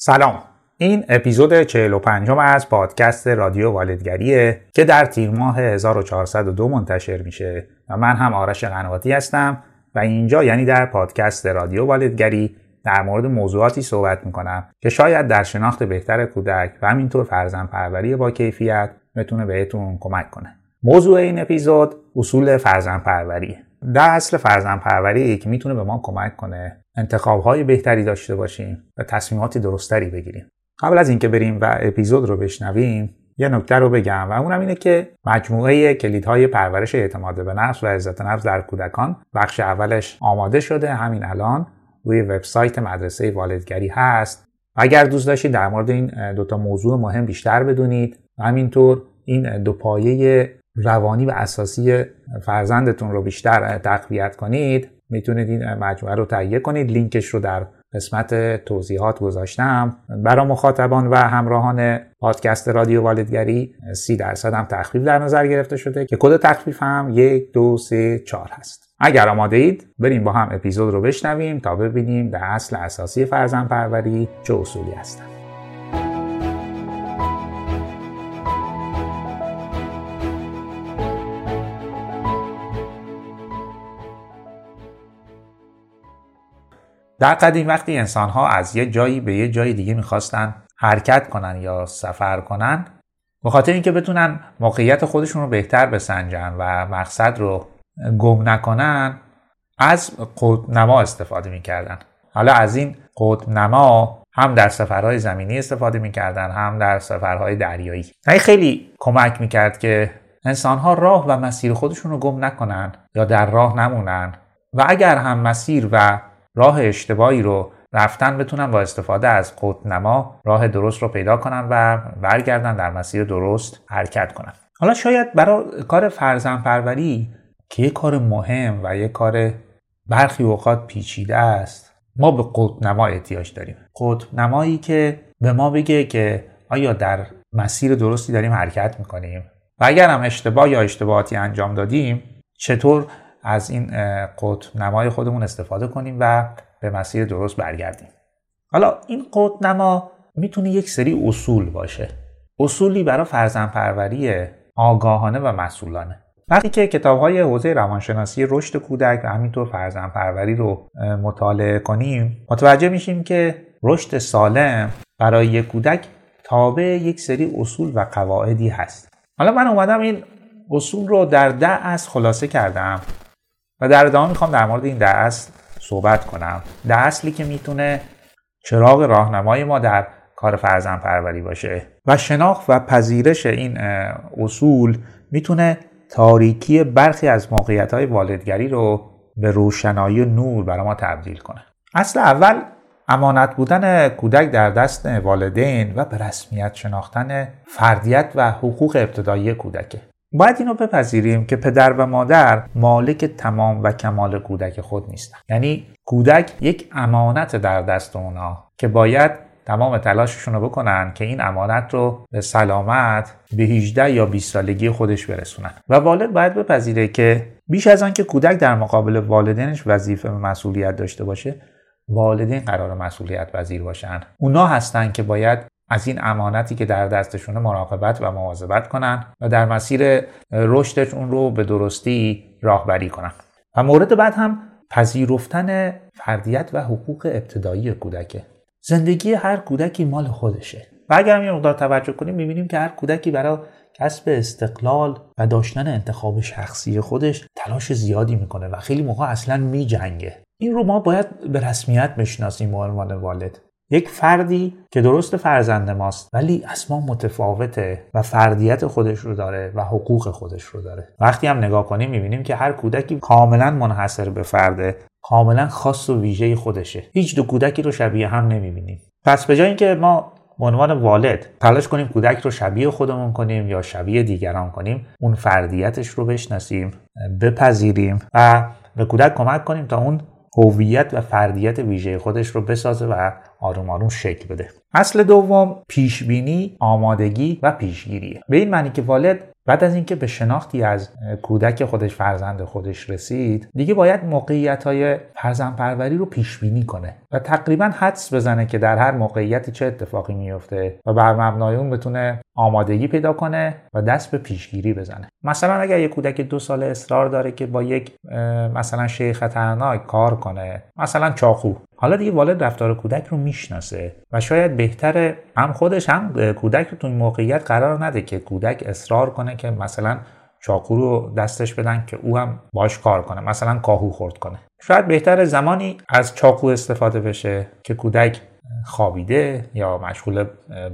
سلام. این اپیزود 45 از پادکست رادیو والدگریه که در تیر ماه 1402 منتشر میشه و من هم آرش قنواتی هستم و اینجا یعنی در پادکست رادیو والدگری در مورد موضوعاتی صحبت می‌کنم که شاید در شناخت بهتر کودک و همینطور فرزند پروری با کیفیت بتونه بهتون کمک کنه. موضوع این اپیزود اصول فرزند پروریه. در اصل فرزند پروری که می‌تونه به ما کمک کنه انتخاب های بهتری داشته باشیم و تصمیماتی درستری بگیریم. قبل از اینکه بریم و اپیزود رو بشنویم یه نکته رو بگم و اونم اینه که مجموعه کلیدهای پرورش اعتماد به نفس و عزت نفس در کودکان بخش اولش آماده شده. همین الان روی وبسایت مدرسه والدگری هست. اگر دوست داشتید در مورد این دوتا موضوع مهم بیشتر بدونید و همینطور این دو پایه روانی و اساسی فرزندتون رو بیشتر تقویت کنید. می‌تونید این مجموعه رو تهیه کنید. لینکش رو در قسمت توضیحات گذاشتم. برای مخاطبان و همراهان پادکست رادیو والدگری سی درصد هم تخفیف در نظر گرفته شده که کد تخفیف هم یک دو سه چهار هست. اگر آماده اید بریم با هم اپیزود رو بشنویم تا ببینیم در اصل اساسی فرزند پروری چه اصولی هستند. در قدیم وقتی انسان ها از یه جایی به یه جای دیگه می‌خواستن حرکت کنن یا سفر کنن به خاطر اینکه بتونن موقعیت خودشون رو بهتر بسنجن و مقصد رو گم نکنن از نما استفاده می‌کردن. حالا از این نما هم در سفرهای زمینی استفاده می‌کردن هم در سفرهای دریایی. این خیلی کمک می‌کرد که انسانها راه و مسیر خودشون رو گم نکنن یا در راه نمونن. و اگر هم مسیر و راه اشتباهی رو رفتن بتونن با استفاده از نما راه درست رو پیدا کنن و برگردن در مسیر درست حرکت کنن حالا شاید برای کار فرزن پروری که یه کار مهم و یه کار برخی اوقات پیچیده است ما به نما احتیاج داریم. نمایی که به ما بگه که آیا در مسیر درستی داریم حرکت می‌کنیم و اگر هم اشتباه یا اشتباهاتی انجام دادیم چطور از این قطب نمای خودمون استفاده کنیم و به مسیر درست برگردیم. حالا این قطب نما می‌تونه یک سری اصول باشه. اصولی برای فرزن پروری آگاهانه و مسئولانه. وقتی که کتاب های حوزه روانشناسی رشد کودک و همینطور فرزن پروری رو مطالعه کنیم متوجه میشیم که رشد سالم برای یک کودک تابع یک سری اصول و قواعدی هست. حالا من اومدم این اصول رو در ده از خلاصه کردم. و در ادامه می‌خوام در مورد این در اصل صحبت کنم. در اصلی که می‌تونه چراغ راهنمای ما در کار فرزن پروری باشه و شناخت و پذیرش این اصول می‌تونه تاریکی برخی از موقعیت های والدگری رو به روشنایی نور برای ما تبدیل کنه. اصل اول امانت بودن کودک در دست والدین و به رسمیت شناختن فردیت و حقوق ابتدایی کودکه. باید اینو بپذیریم که پدر و مادر مالک تمام و کمال کودک خود نیستن. یعنی کودک یک امانت در دست اونا که باید تمام تلاششون رو بکنن که این امانت رو به سلامت به 18 یا 20 سالگی خودش برسونن. و والد باید بپذیره که بیش از آن که کودک در مقابل والدینش وظیفه و مسئولیت داشته باشه والدین قرار مسئولیت پذیر باشن. اونا هستن که باید از این امانتی که در دستشونه مراقبت و مواظبت کنن و در مسیر رشدش اون رو به درستی راهبری کنن. و مورد بعد هم پذیرفتن فردیت و حقوق ابتدایی کودکه. زندگی هر کودکی مال خودشه. و اگر یه مقدار توجه کنیم می‌بینیم که هر کودکی برای کسب استقلال و داشتن انتخاب شخصی خودش تلاش زیادی می‌کنه و خیلی موقع اصلا میجنگه. این رو ما باید به رسمیت بشناسیم به عنوان والد. یک فردی که درست فرزند ماست ولی از ما متفاوته و فردیت خودش رو داره و حقوق خودش رو داره. وقتی هم نگاه کنیم می‌بینیم که هر کودکی کاملا منحصر به فرده کاملا خاص و ویژه خودشه. هیچ دو کودکی رو شبیه هم نمی‌بینیم. پس به جای اینکه ما به عنوان والد تلاش کنیم کودک رو شبیه خودمون کنیم یا شبیه دیگران کنیم اون فردیتش رو بشناسیم بپذیریم و به کودک کمک کنیم تا اون هویت و فردیت ویژه خودش رو بسازه و آروم آروم شکل بده. اصل دوم پیشبینی آمادگی و پیشگیریه. به این معنی که والد بعد از اینکه به شناختی از کودک خودش فرزند خودش رسید دیگه باید موقعیت های فرزند پروری رو پیش بینی کنه. و تقریبا حدس بزنه که در هر موقعیتی چه اتفاقی میفته و بر مبنای اون بتونه آمادگی پیدا کنه و دست به پیشگیری بزنه. مثلا اگر یک کودک دو ساله اصرار داره که با یک مثلا شی خطرناک کار کنه مثلا چاقو حالا دیگه والد رفتار کودک رو می‌شناسه و شاید بهتره هم خودش هم کودک رو تو موقعیت قرار نده که کودک اصرار کنه که مثلا چاقو رو دستش بدن که او هم باش کار کنه مثلا کاهو خورد کنه. شاید بهتر زمانی از چاقو استفاده بشه که کودک خوابیده یا مشغول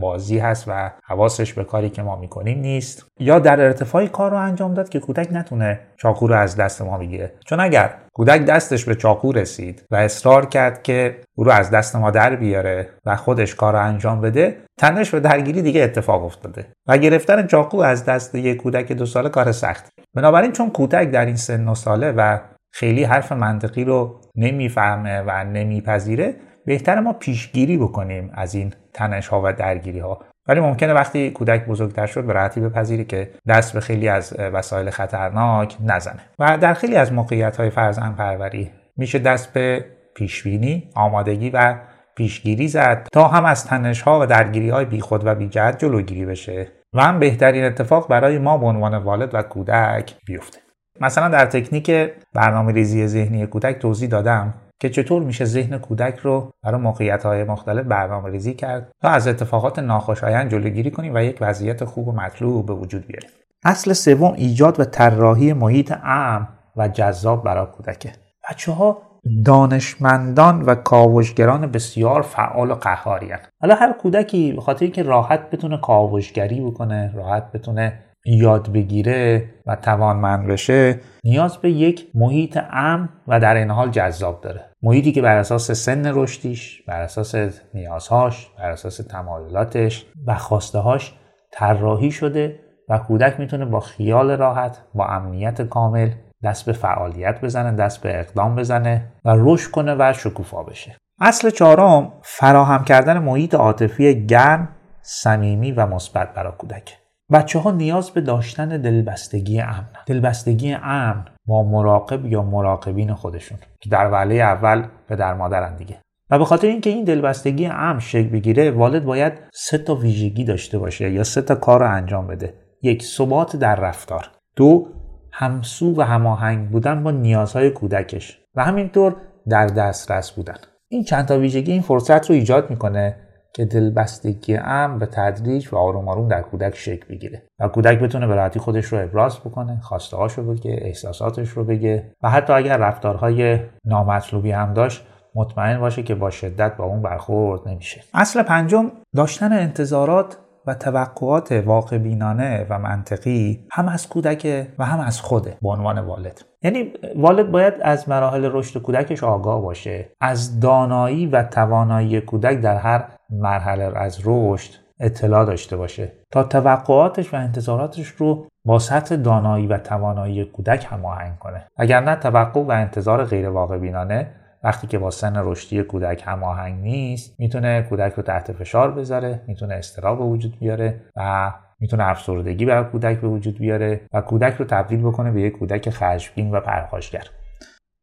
بازی هست و حواسش به کاری که ما می‌کنیم نیست. یا در ارتفاع کار رو انجام داد که کودک نتونه چاقو رو از دست ما بگیره. چون اگر کودک دستش به چاقو رسید و اصرار کرد که او رو از دست ما در بیاره و خودش کار رو انجام بده تنش به درگیری دیگه اتفاق افتاده و گرفتن چاقو از دست یک کودک دو ساله کار سخت. بنابراین چون کودک در این سن و ساله و خیلی حرف منطقی رو نمی‌فهمه و نمیپذیره. بهتر ما پیشگیری بکنیم از این تنش ها و درگیری ها ولی ممکنه وقتی کودک بزرگتر شد به راحتی بپذیری که دست به خیلی از وسایل خطرناک نزنه. و در خیلی از موقعیت های فرزند پروری میشه دست به پیشبینی آمادگی و پیشگیری زد تا هم از تنش ها و درگیری های بیخود و بیجهت جلوگیری بشه. و هم بهترین اتفاق برای ما به عنوان والد و کودک بیفته. مثلا در تکنیک برنامه ریزی ذهنی کودک توضیح دادم که چطور میشه ذهن کودک رو برای موقعیت های مختلف برنامه ریزی کرد تا از اتفاقات ناخوشایند جلوگیری کنیم و یک وضعیت خوب و مطلوب به وجود بیاریم. اصل سوم ایجاد و طراحی محیط امن و جذاب برای کودکه. بچه ها دانشمندان و کاوشگران بسیار فعال و قهاری حالا هر کودکی به خاطر اینکه راحت بتونه کاوشگری بکنه راحت بتونه یاد بگیره و توانمند بشه نیاز به یک محیط امن و در این حال جذاب داره. محیطی که بر اساس سن رشدیش بر اساس نیازهاش بر اساس تمایلاتش و هاش طراحی شده و کودک می‌تونه با خیال راحت با امنیت کامل دست به فعالیت بزنه دست به اقدام بزنه و رشد کنه و شکوفا بشه. اصل چهارم فراهم کردن محیط عاطفی گرم صمیمی و مثبت برای کودک. بچه ها نیاز به داشتن دلبستگی امن. دلبستگی امن با مراقب یا مراقبین خودشون که در وله اول به در مادرن دیگه. و به خاطر اینکه این دلبستگی امن شکل بگیره والد باید سه تا ویژگی داشته باشه یا سه تا کار رو انجام بده. یک ثبات در رفتار. دو همسو و هماهنگ بودن با نیازهای کودکش. و همینطور در دسترس بودن. این چند تا ویژگی این فرصت رو ایجاد می‌کنه که دلبستگی ام به تدریج و آروم آروم در کودک شکل بگیره و کودک بتونه به راحتی خودش رو ابراز بکنه خواسته رو بگه احساساتش رو بگه و حتی اگر رفتارهای نامطلوبی هم داشت مطمئن باشه که با شدت با اون برخورد نمیشه. اصل پنجم داشتن انتظارات و توقعات واقع بینانه و منطقی هم از کودک و هم از خوده به عنوان والد. یعنی والد باید از مراحل رشد کودکش آگاه باشه از دانایی و توانایی کودک در هر مرحله از رشد اطلاع داشته باشه. تا توقعاتش و انتظاراتش رو با سطح دانایی و توانایی کودک هماهنگ کنه. اگر نه توقع و انتظار غیر واقع بینانه وقتی که با سن رشدی کودک هماهنگ نیست می‌تونه کودک رو تحت فشار بذاره می‌تونه استراب به وجود بیاره و می‌تونه افسردگی برای کودک به وجود بیاره و کودک رو تبدیل بکنه به یک کودک خشمگین و پرخاشگر.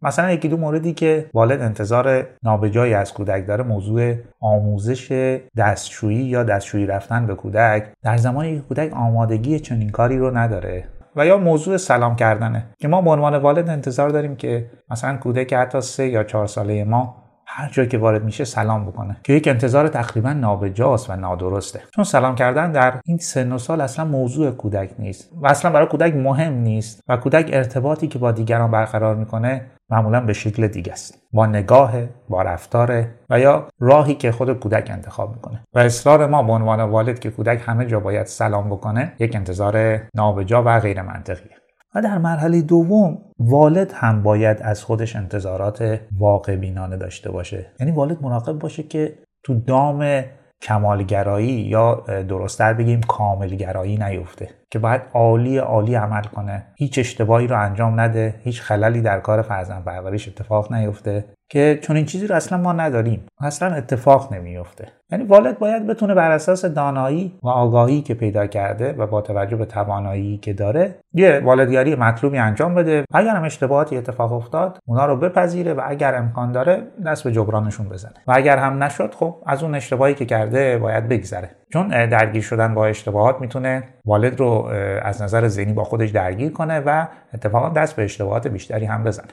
مثلا یکی دو موردی که والد انتظار نابجایی از کودک داره موضوع آموزش دستشویی یا دستشویی رفتن به کودک در زمانی که کودک آمادگی چنین کاری رو نداره و یا موضوع سلام کردنه. که ما به عنوان والد انتظار داریم که مثلا کودک حتی سه یا چهار ساله ما هر جایی که وارد میشه سلام بکنه. که یک انتظار تقریبا نابجاست و نادرسته. چون سلام کردن در این سن و سال اصلا موضوع کودک نیست و اصلا برای کودک مهم نیست و کودک ارتباطی که با دیگران برقرار می‌کنه معمولا به شکل دیگه است. با نگاه با رفتار و یا راهی که خود کودک انتخاب می‌کنه. و اصرار ما به عنوان والد که کودک همه جا باید سلام بکنه یک انتظار نابجا و غیر منطقیه و در مرحله دوم والد هم باید از خودش انتظارات واقع بینانه داشته باشه. یعنی والد مراقب باشه که تو دام کمالگرایی یا درستتر بگیم کاملگرایی نیفته که باید عالی عالی عمل کنه. هیچ اشتباهی رو انجام نده هیچ خللی در کار فرزند پروریش اتفاق نیفته. که چون این چیزی رو اصلا ما نداریم. اصلا اتفاق نمیفته یعنی والد باید بتونه بر اساس دانایی و آگاهی که پیدا کرده و با توجه به توانایی که داره یه والدگری مطلوبی انجام بده. اگر هم اشتباهاتی اتفاق افتاد اونا رو بپذیره و اگر امکان داره دست به جبرانشون بزنه. و اگر هم نشد خب از اون اشتباهی که کرده باید بگذره. چون درگیر شدن با اشتباهات می‌تونه والد رو از نظر ذهنی با خودش درگیر کنه و اتفاقا دست به اشتباهات بیشتری هم بزنه.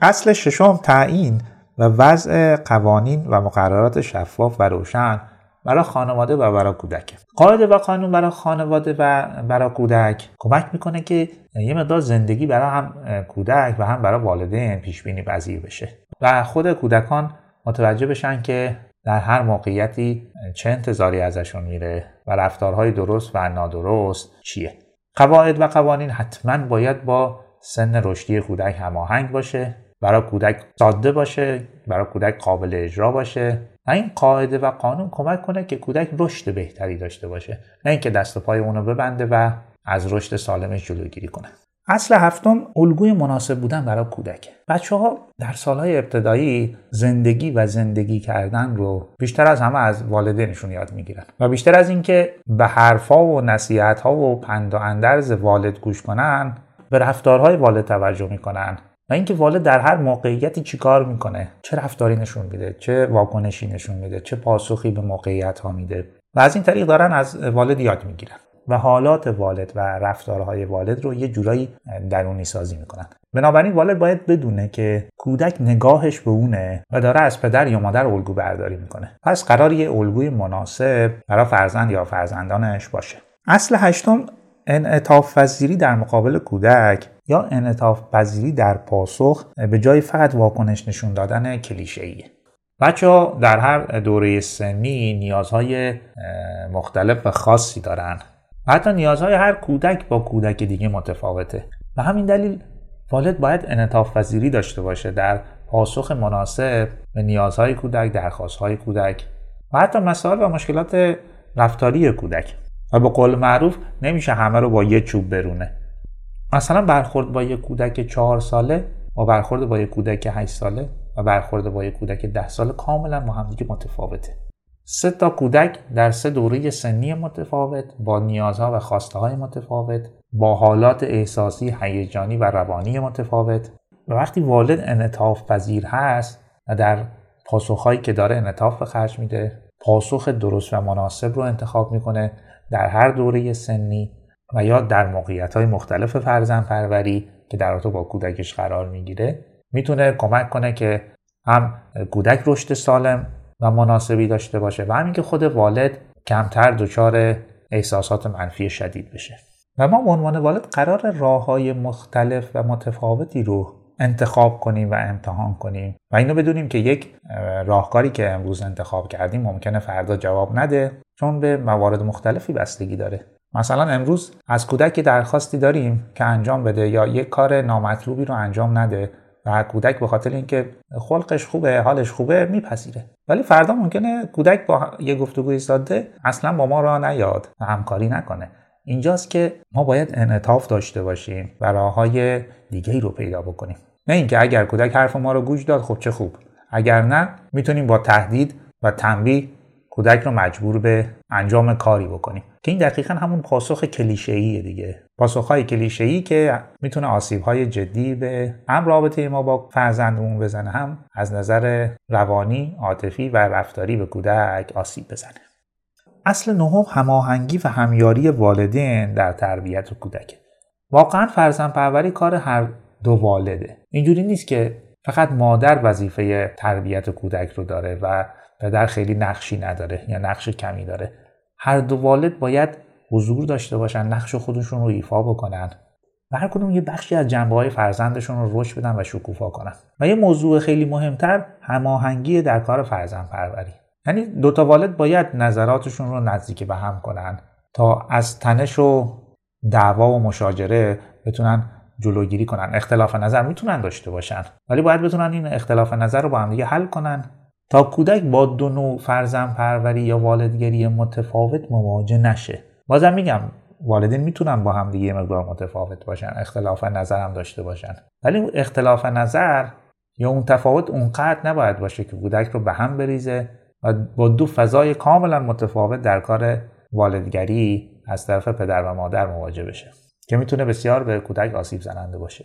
اصل ششم تعیین. و وضع قوانین و مقررات شفاف و روشن برای خانواده و برای کودک. قاعده و قانون برای خانواده و برای کودک کمک می‌کنه که یه مقدار زندگی برای هم کودک و هم برای والدین پیش بینی پذیر بشه. و خود کودکان متوجه بشن که در هر موقعیتی چه انتظاری ازشون میره و رفتارهای درست و نادرست چیه. قواعد و قوانین حتما باید با سن رشدی کودک هماهنگ باشه. برای کودک ساده باشه برای کودک قابل اجرا باشه. و این قاعده و قانون کمک کنه که کودک رشد بهتری داشته باشه. نه اینکه دست و پای اونو ببنده و از رشد سالمش جلوگیری کنه. اصل هفتم الگوی مناسب بودن برای کودک. بچه ها در سالهای ابتدایی زندگی و زندگی کردن رو بیشتر از همه از والدینشون یاد می‌گیرن. و بیشتر از اینکه به حرفها و نصیحتها و پند و اندرز والد گوش کنن به رفتارهای والد توجه می‌کنن. و اینکه والد در هر موقعیتی چیکار می‌کنه؟ چه رفتاری نشون میده؟ چه واکنشی نشون میده؟ چه پاسخی به موقعیت ها میده؟ و از این طریق دارن از والد یاد می‌گیرن. و حالات والد و رفتارهای والد رو یه جورایی درونی سازی می‌کنن. بنابراین والد باید بدونه که کودک نگاهش به اونه و داره از پدر یا مادر الگو برداری می‌کنه. پس قرار یه الگوی مناسب برای فرزند یا فرزندانش باشه. اصل هشتم انعطاف پذیری در مقابل کودک یا انعطاف پذیری در پاسخ به جای فقط واکنش نشون دادن کلیشه ایه بچه ها در هر دوره سنی نیازهای مختلف و خاصی دارن. و حتی نیازهای هر کودک با کودک دیگه متفاوته. و همین دلیل والد باید انعطاف پذیری داشته باشه در پاسخ مناسب به نیازهای کودک درخواستهای کودک و حتی مسائل و مشکلات رفتاری کودک. به قول معروف نمیشه همه رو با یه چوب برونه. مثلا برخورد با یک کودک چهار ساله و برخورد با یک کودک 8 ساله و برخورد با یک کودک ده ساله کاملا با همدیگه متفاوته. سه تا کودک در سه دوره سنی متفاوت با نیازها و خواسته های متفاوت با حالات احساسی هیجانی و روانی متفاوت. و وقتی والد انعطاف پذیر هست و در پاسخهایی که داره انعطاف به خرج میده پاسخ درست و مناسب رو انتخاب می‌کنه در هر دوره سنی و یا در موقعیت های مختلف فرزن پروری که در با کودکش قرار می‌گیره می‌تونه کمک کنه که هم کودک رشد سالم و مناسبی داشته باشه و همین که خود والد کمتر دچار احساسات منفی شدید بشه. و ما به عنوان والد قرار راه های مختلف و متفاوتی رو انتخاب کنیم و امتحان کنیم. و اینو بدونیم که یک راهکاری که امروز انتخاب کردیم ممکنه فردا جواب نده چون به موارد مختلفی بستگی داره. مثلا امروز از کودک درخواستی داریم که انجام بده یا یک کار نامطلوبی رو انجام نده و کودک به خاطر اینکه خلقش خوبه حالش خوبه میپذیره. ولی فردا ممکنه کودک با یه گفتگوی ساده اصلا با ما را نیاد و همکاری نکنه. اینجاست که ما باید انعطاف داشته باشیم و راه های دیگه ای رو پیدا بکنیم. نه اینکه اگر کودک حرف ما رو گوش داد خب چه خوب. اگر نه می‌تونیم با تهدید و تنبیه کودک رو مجبور به انجام کاری بکنیم. که این دقیقا همون پاسخ کلیشه‌ایه دیگه. پاسخهای کلیشه‌ای که می‌تونه آسیبهای جدی به هم رابطه ما با فرزندمون بزنه هم از نظر روانی، عاطفی و رفتاری به کودک آسیب بزنه. اصل نهم هماهنگی و همیاری والدین در تربیت کودک. واقعا فرزند پروری کار هر دو والده. اینجوری نیست که فقط مادر وظیفه تربیت کودک رو داره و پدر خیلی نقشی نداره یا نقش کمی داره. هر دو والد باید حضور داشته باشن نقش خودشون رو ایفا بکنن و هر کدوم یه بخشی از جنبه های فرزندشون رو رشد بدن و شکوفا کنن. و یه موضوع خیلی مهمتر هماهنگی در کار فرزند پروری. یعنی دوتا والد باید نظراتشون رو نزدیک به هم کنن تا از تنش و دعوا و مشاجره بتونن جلوگیری کنن. اختلاف نظر می‌تونن داشته باشن. ولی باید بتونن این اختلاف نظر رو با هم دیگه حل کنن. تا کودک با دو نوع فرزن پروری یا والدگری متفاوت مواجه نشه. بازم میگم والدین می‌تونن با هم دیگه مقدار متفاوت باشن. اختلاف نظر هم داشته باشن. ولی اختلاف نظر یا اون تفاوت اونقدر نباید باشه که کودک رو به هم بریزه و با دو فضای کاملا متفاوت در کار والدگری از طرف پدر و مادر مواجه بشه. که می‌تونه بسیار به کودک آسیب زننده باشه.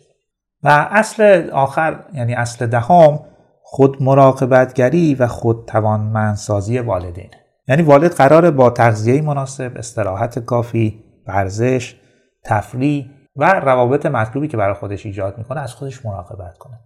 و اصل آخر یعنی اصل دهم خود مراقبتگری و خود توانمندسازی والدین. یعنی والد قراره با تغذیه مناسب استراحت کافی ورزش تفریح و روابط مطلوبی که برای خودش ایجاد می‌کنه از خودش مراقبت کنه.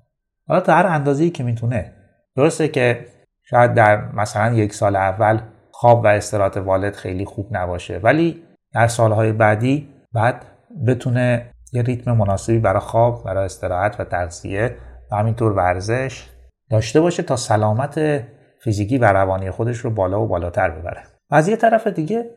حالا تا هر اندازه‌ای که می‌تونه. درسته که شاید در مثلا یک سال اول خواب و استراحت والد خیلی خوب نباشه ولی در سالهای بعدی بعد بتونه یه ریتم مناسبی برای خواب برای استراحت و تغذیه و همینطور ورزش داشته باشه تا سلامت فیزیکی و روانی خودش رو بالا و بالاتر ببره. و از یه طرف دیگه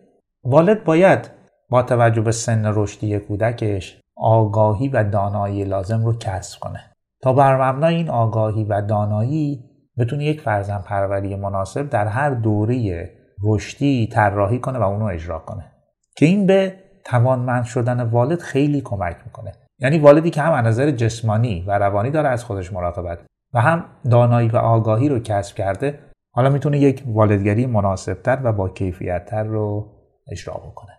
والد باید با توجه به سن رشدی کودکش آگاهی و دانایی لازم رو کسب کنه. تا بر مبنای این آگاهی و دانایی بتونه یک فرزن پروری مناسب در هر دوره رشدی طراحی کنه و اونو اجرا کنه. که این به توانمند شدن والد خیلی کمک می‌کنه. یعنی والدی که هم از نظر جسمانی و روانی داره از خودش مراقبت و هم دانایی و آگاهی رو کسب کرده حالا می‌تونه یک والدگری مناسبتر و با کیفیتتر رو اجرا بکنه.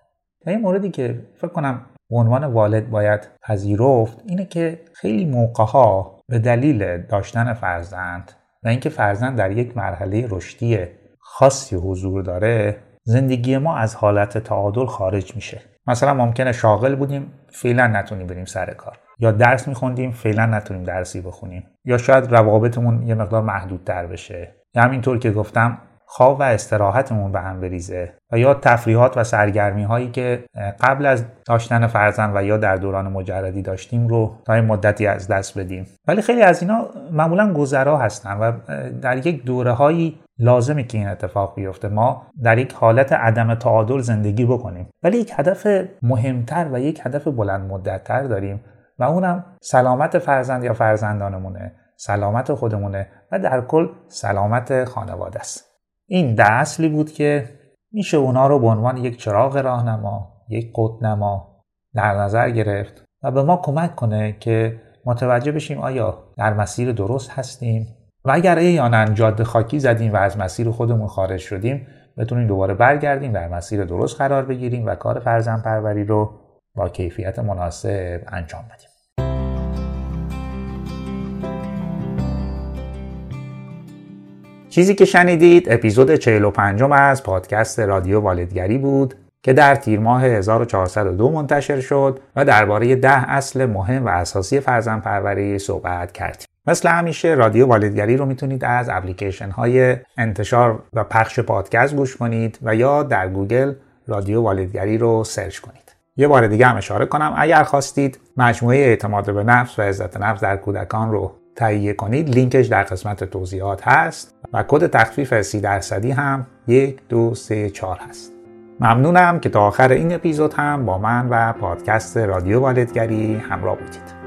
و این موردی که فکر کنم به عنوان والد باید پذیرفت اینه که خیلی موقع ها به دلیل داشتن فرزند و اینکه فرزند در یک مرحله رشدی خاصی حضور داره زندگی ما از حالت تعادل خارج میشه. مثلا ممکنه شاغل بودیم فعلا نتونیم بریم سر کار. یا درس میخوندیم فعلا نتونیم درسی بخونیم. یا شاید روابطمون یه مقدار محدودتر بشه. یا همینطور که گفتم خواب و استراحتمون به هم بریزه. و یا تفریحات و سرگرمی هایی که قبل از داشتن فرزند و یا در دوران مجردی داشتیم رو تا این مدتی از دست بدیم. ولی خیلی از اینا معمولا گذرا هستن و در یک دوره هایی لازمه که این اتفاق بیفته. ما در یک حالت عدم تعادل زندگی بکنیم. ولی یک هدف مهمتر و یک هدف بلند مدتتر داریم و اونم سلامت فرزند یا فرزندانمونه سلامت خودمونه و در کل سلامت خانواده است. این ده اصلی بود که میشه اونا رو به عنوان یک چراغ راهنما یک قطنما در نظر گرفت و به ما کمک کنه که متوجه بشیم آیا در مسیر درست هستیم. و اگر احیانا جاده خاکی زدیم و از مسیر خودمون خارج شدیم بتونیم دوباره برگردیم در مسیر درست قرار بگیریم و کار فرزند پروری رو با کیفیت مناسب انجام بدیم چیزی که شنیدید اپیزود 45 از پادکست رادیو والدگری بود که در تیر ماه 1402 منتشر شد و درباره ده اصل مهم و اساسی فرزند پروری صحبت کردیم. مثل همیشه رادیو والدگری رو می‌تونید از اپلیکیشن های انتشار و پخش پادکست گوش کنید و یا در گوگل رادیو والدگری رو search کنید. یه بار دیگه هم اشاره کنم اگر خواستید مجموعه اعتماد به نفس و عزت نفس در کودکان رو تهیه کنید لینکش در قسمت توضیحات هست و کد تخفیف 30 درصدی هم 1 2 3 4 هست ممنونم که تا آخر این اپیزود هم با من و پادکست رادیو والدگری همراه بودید